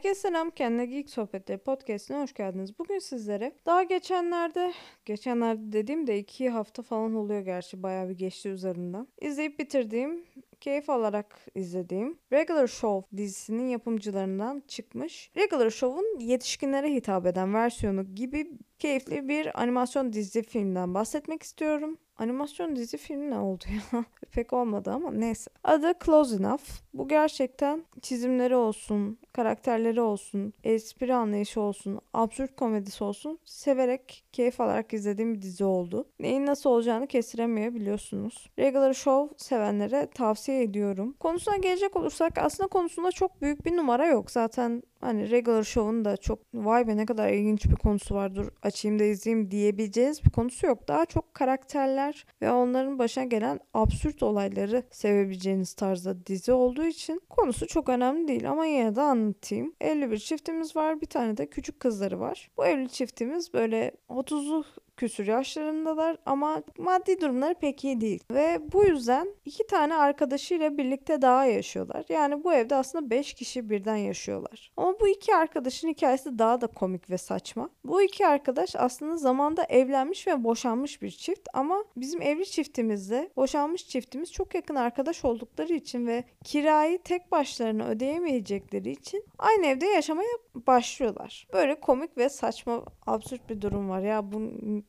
Herkese selam. Kendine Geek Sohbetleri podcastine hoş geldiniz. Bugün sizlere daha geçenlerde, geçenlerde dediğim de iki hafta falan oluyor gerçi bayağı bir geçti üzerinden. İzleyip bitirdiğim, keyif alarak izlediğim Regular Show dizisinin yapımcılarından çıkmış. Regular Show'un yetişkinlere hitap eden versiyonu gibi keyifli bir animasyon dizi filmden bahsetmek istiyorum. Animasyon dizi film ne oldu ya? Pek olmadı ama neyse. Adı Close Enough. Bu gerçekten çizimleri olsun, karakterleri olsun, espri anlayışı olsun, absürt komedisi olsun severek, keyif alarak izlediğim bir dizi oldu. Neyin nasıl olacağını kestiremeyebiliyorsunuz. Regular Show sevenlere tavsiye ediyorum. Konusuna gelecek olursak aslında konusunda çok büyük bir numara yok. Zaten hani Regular Show'un da çok vay be ne kadar ilginç bir konusu vardır açayım da izleyeyim diyebileceğiniz bir konusu yok. Daha çok karakterler ve onların başına gelen absürt olayları sevebileceğiniz tarzda dizi olduğu için konusu çok önemli değil ama yine de anlatayım. Evli bir çiftimiz var bir tane de küçük kızları var. Bu evli çiftimiz böyle 30'lu küsür yaşlarındalar ama maddi durumları pek iyi değil. Ve bu yüzden iki tane arkadaşıyla birlikte daha yaşıyorlar. Yani bu evde aslında beş kişi birden yaşıyorlar. Ama bu iki arkadaşın hikayesi daha da komik ve saçma. Bu iki arkadaş aslında zamanda evlenmiş ve boşanmış bir çift ama bizim evli çiftimizle boşanmış çiftimiz çok yakın arkadaş oldukları için ve kirayı tek başlarına ödeyemeyecekleri için aynı evde yaşamaya başlıyorlar. Böyle komik ve saçma absürt bir durum var. Ya bu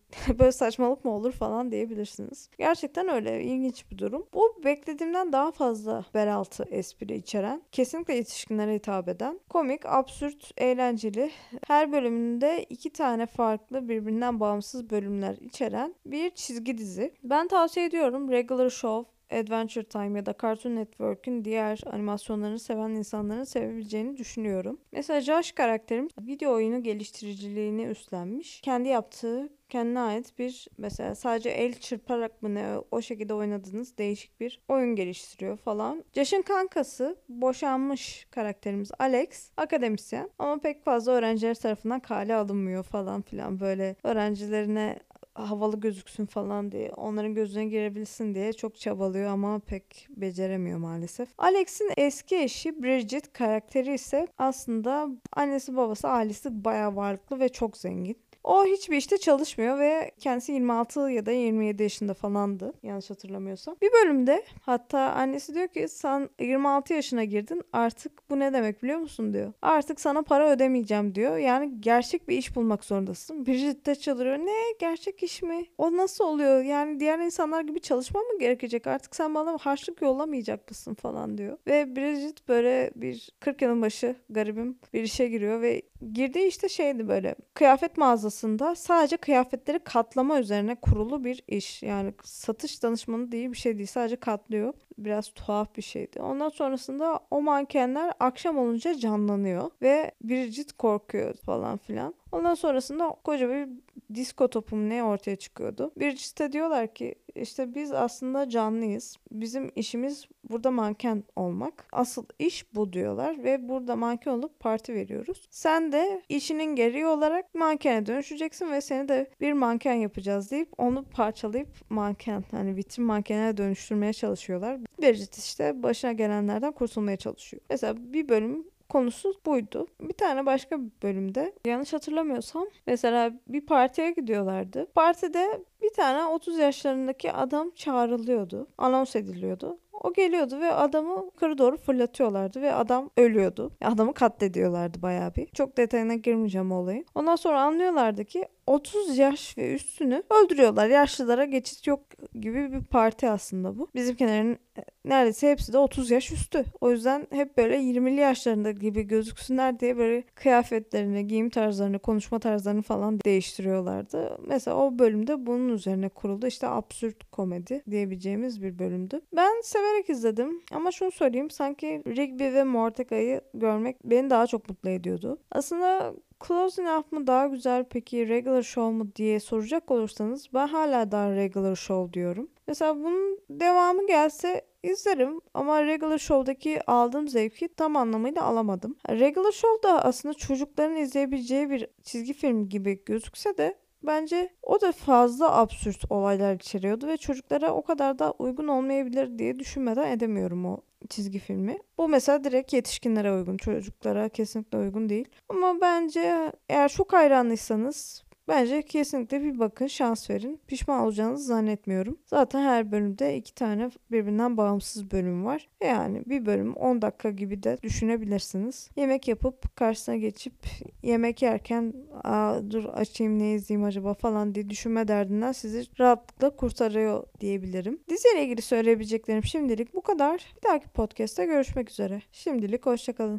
böyle saçmalık mı olur falan diyebilirsiniz. Gerçekten öyle ilginç bir durum. Bu beklediğimden daha fazla beraltı espri içeren, kesinlikle yetişkinlere hitap eden, komik, absürt, eğlenceli, her bölümünde iki tane farklı birbirinden bağımsız bölümler içeren bir çizgi dizi. Ben tavsiye ediyorum. Regular Show Adventure Time ya da Cartoon Network'ün diğer animasyonlarını seven insanların sevebileceğini düşünüyorum. Mesela Josh karakterimiz video oyunu geliştiriciliğini üstlenmiş. Kendi yaptığı kendine ait bir mesela sadece el çırparak mı ne o şekilde oynadığınız değişik bir oyun geliştiriyor falan. Josh'ın kankası boşanmış karakterimiz Alex akademisyen ama pek fazla öğrenciler tarafından kale alınmıyor falan filan böyle öğrencilerine havalı gözüksün falan diye onların gözüne girebilsin diye çok çabalıyor ama pek beceremiyor maalesef. Alex'in eski eşi Bridget karakteri ise aslında annesi babası ailesi bayağı varlıklı ve çok zengin. O hiçbir işte çalışmıyor ve kendisi 26 ya da 27 yaşında falandı yanlış hatırlamıyorsam. Bir bölümde hatta annesi diyor ki sen 26 yaşına girdin artık bu ne demek biliyor musun diyor. Artık sana para ödemeyeceğim diyor. Yani gerçek bir iş bulmak zorundasın. Bridget de çaldırıyor. Ne gerçek iş mi? O nasıl oluyor? Yani diğer insanlar gibi çalışmam mı gerekecek? Artık sen bana harçlık yollamayacak mısın falan diyor. Ve Bridget böyle bir 40 yılın başı garibim bir işe giriyor ve girdiği işte şeydi böyle kıyafet mağazasında sadece kıyafetleri katlama üzerine kurulu bir iş. Yani satış danışmanı değil bir şey değil sadece katlıyor. Biraz tuhaf bir şeydi. Ondan sonrasında o mankenler akşam olunca canlanıyor ve Bridget korkuyor falan filan. Ondan sonrasında koca bir disko topum ne ortaya çıkıyordu. Bridget'e diyorlar ki işte biz aslında canlıyız. Bizim işimiz burada manken olmak. Asıl iş bu diyorlar ve burada manken olup parti veriyoruz. Sen de işinin gereği olarak mankene dönüşeceksin ve seni de bir manken yapacağız deyip onu parçalayıp manken hani vitrin mankenine dönüştürmeye çalışıyorlar. Bridget işte başına gelenlerden kurtulmaya çalışıyor. Mesela bir bölüm konusu buydu. Bir tane başka bir bölümde yanlış hatırlamıyorsam mesela bir partiye gidiyorlardı. Partide bir tane 30 yaşlarındaki adam çağrılıyordu. Anons ediliyordu. O geliyordu ve adamı yukarı doğru fırlatıyorlardı ve adam ölüyordu. Adamı katlediyorlardı bayağı bir. Çok detayına girmeyeceğim olayın. Ondan sonra anlıyorlardı ki 30 yaş ve üstünü öldürüyorlar. Yaşlılara geçit yok gibi bir parti aslında bu. Bizimkilerin e, neredeyse hepsi de 30 yaş üstü. O yüzden hep böyle 20'li yaşlarında gibi gözüksünler diye böyle kıyafetlerini, giyim tarzlarını, konuşma tarzlarını falan değiştiriyorlardı. Mesela o bölümde bunun üzerine kuruldu. İşte absürt komedi diyebileceğimiz bir bölümdü. Ben severek izledim ama şunu söyleyeyim sanki Rigby ve Mordecai'yi görmek beni daha çok mutlu ediyordu. Aslında Close Enough mı daha güzel peki Regular Show mu diye soracak olursanız ben hala daha Regular Show diyorum. Mesela bunun devamı gelse izlerim ama Regular Show'daki aldığım zevki tam anlamıyla alamadım. Regular Show da aslında çocukların izleyebileceği bir çizgi film gibi gözükse de Bence o da fazla absürt olaylar içeriyordu ve çocuklara o kadar da uygun olmayabilir diye düşünmeden edemiyorum o çizgi filmi. Bu mesela direkt yetişkinlere uygun, çocuklara kesinlikle uygun değil. Ama bence eğer çok hayranlıysanız Bence kesinlikle bir bakın, şans verin. Pişman olacağınızı zannetmiyorum. Zaten her bölümde iki tane birbirinden bağımsız bölüm var. Yani bir bölüm 10 dakika gibi de düşünebilirsiniz. Yemek yapıp karşısına geçip yemek yerken Aa, dur açayım ne izleyeyim acaba falan diye düşünme derdinden sizi rahatlıkla kurtarıyor diyebilirim. Diziyle ilgili söyleyebileceklerim şimdilik bu kadar. Bir dahaki podcast'te görüşmek üzere. Şimdilik hoşçakalın.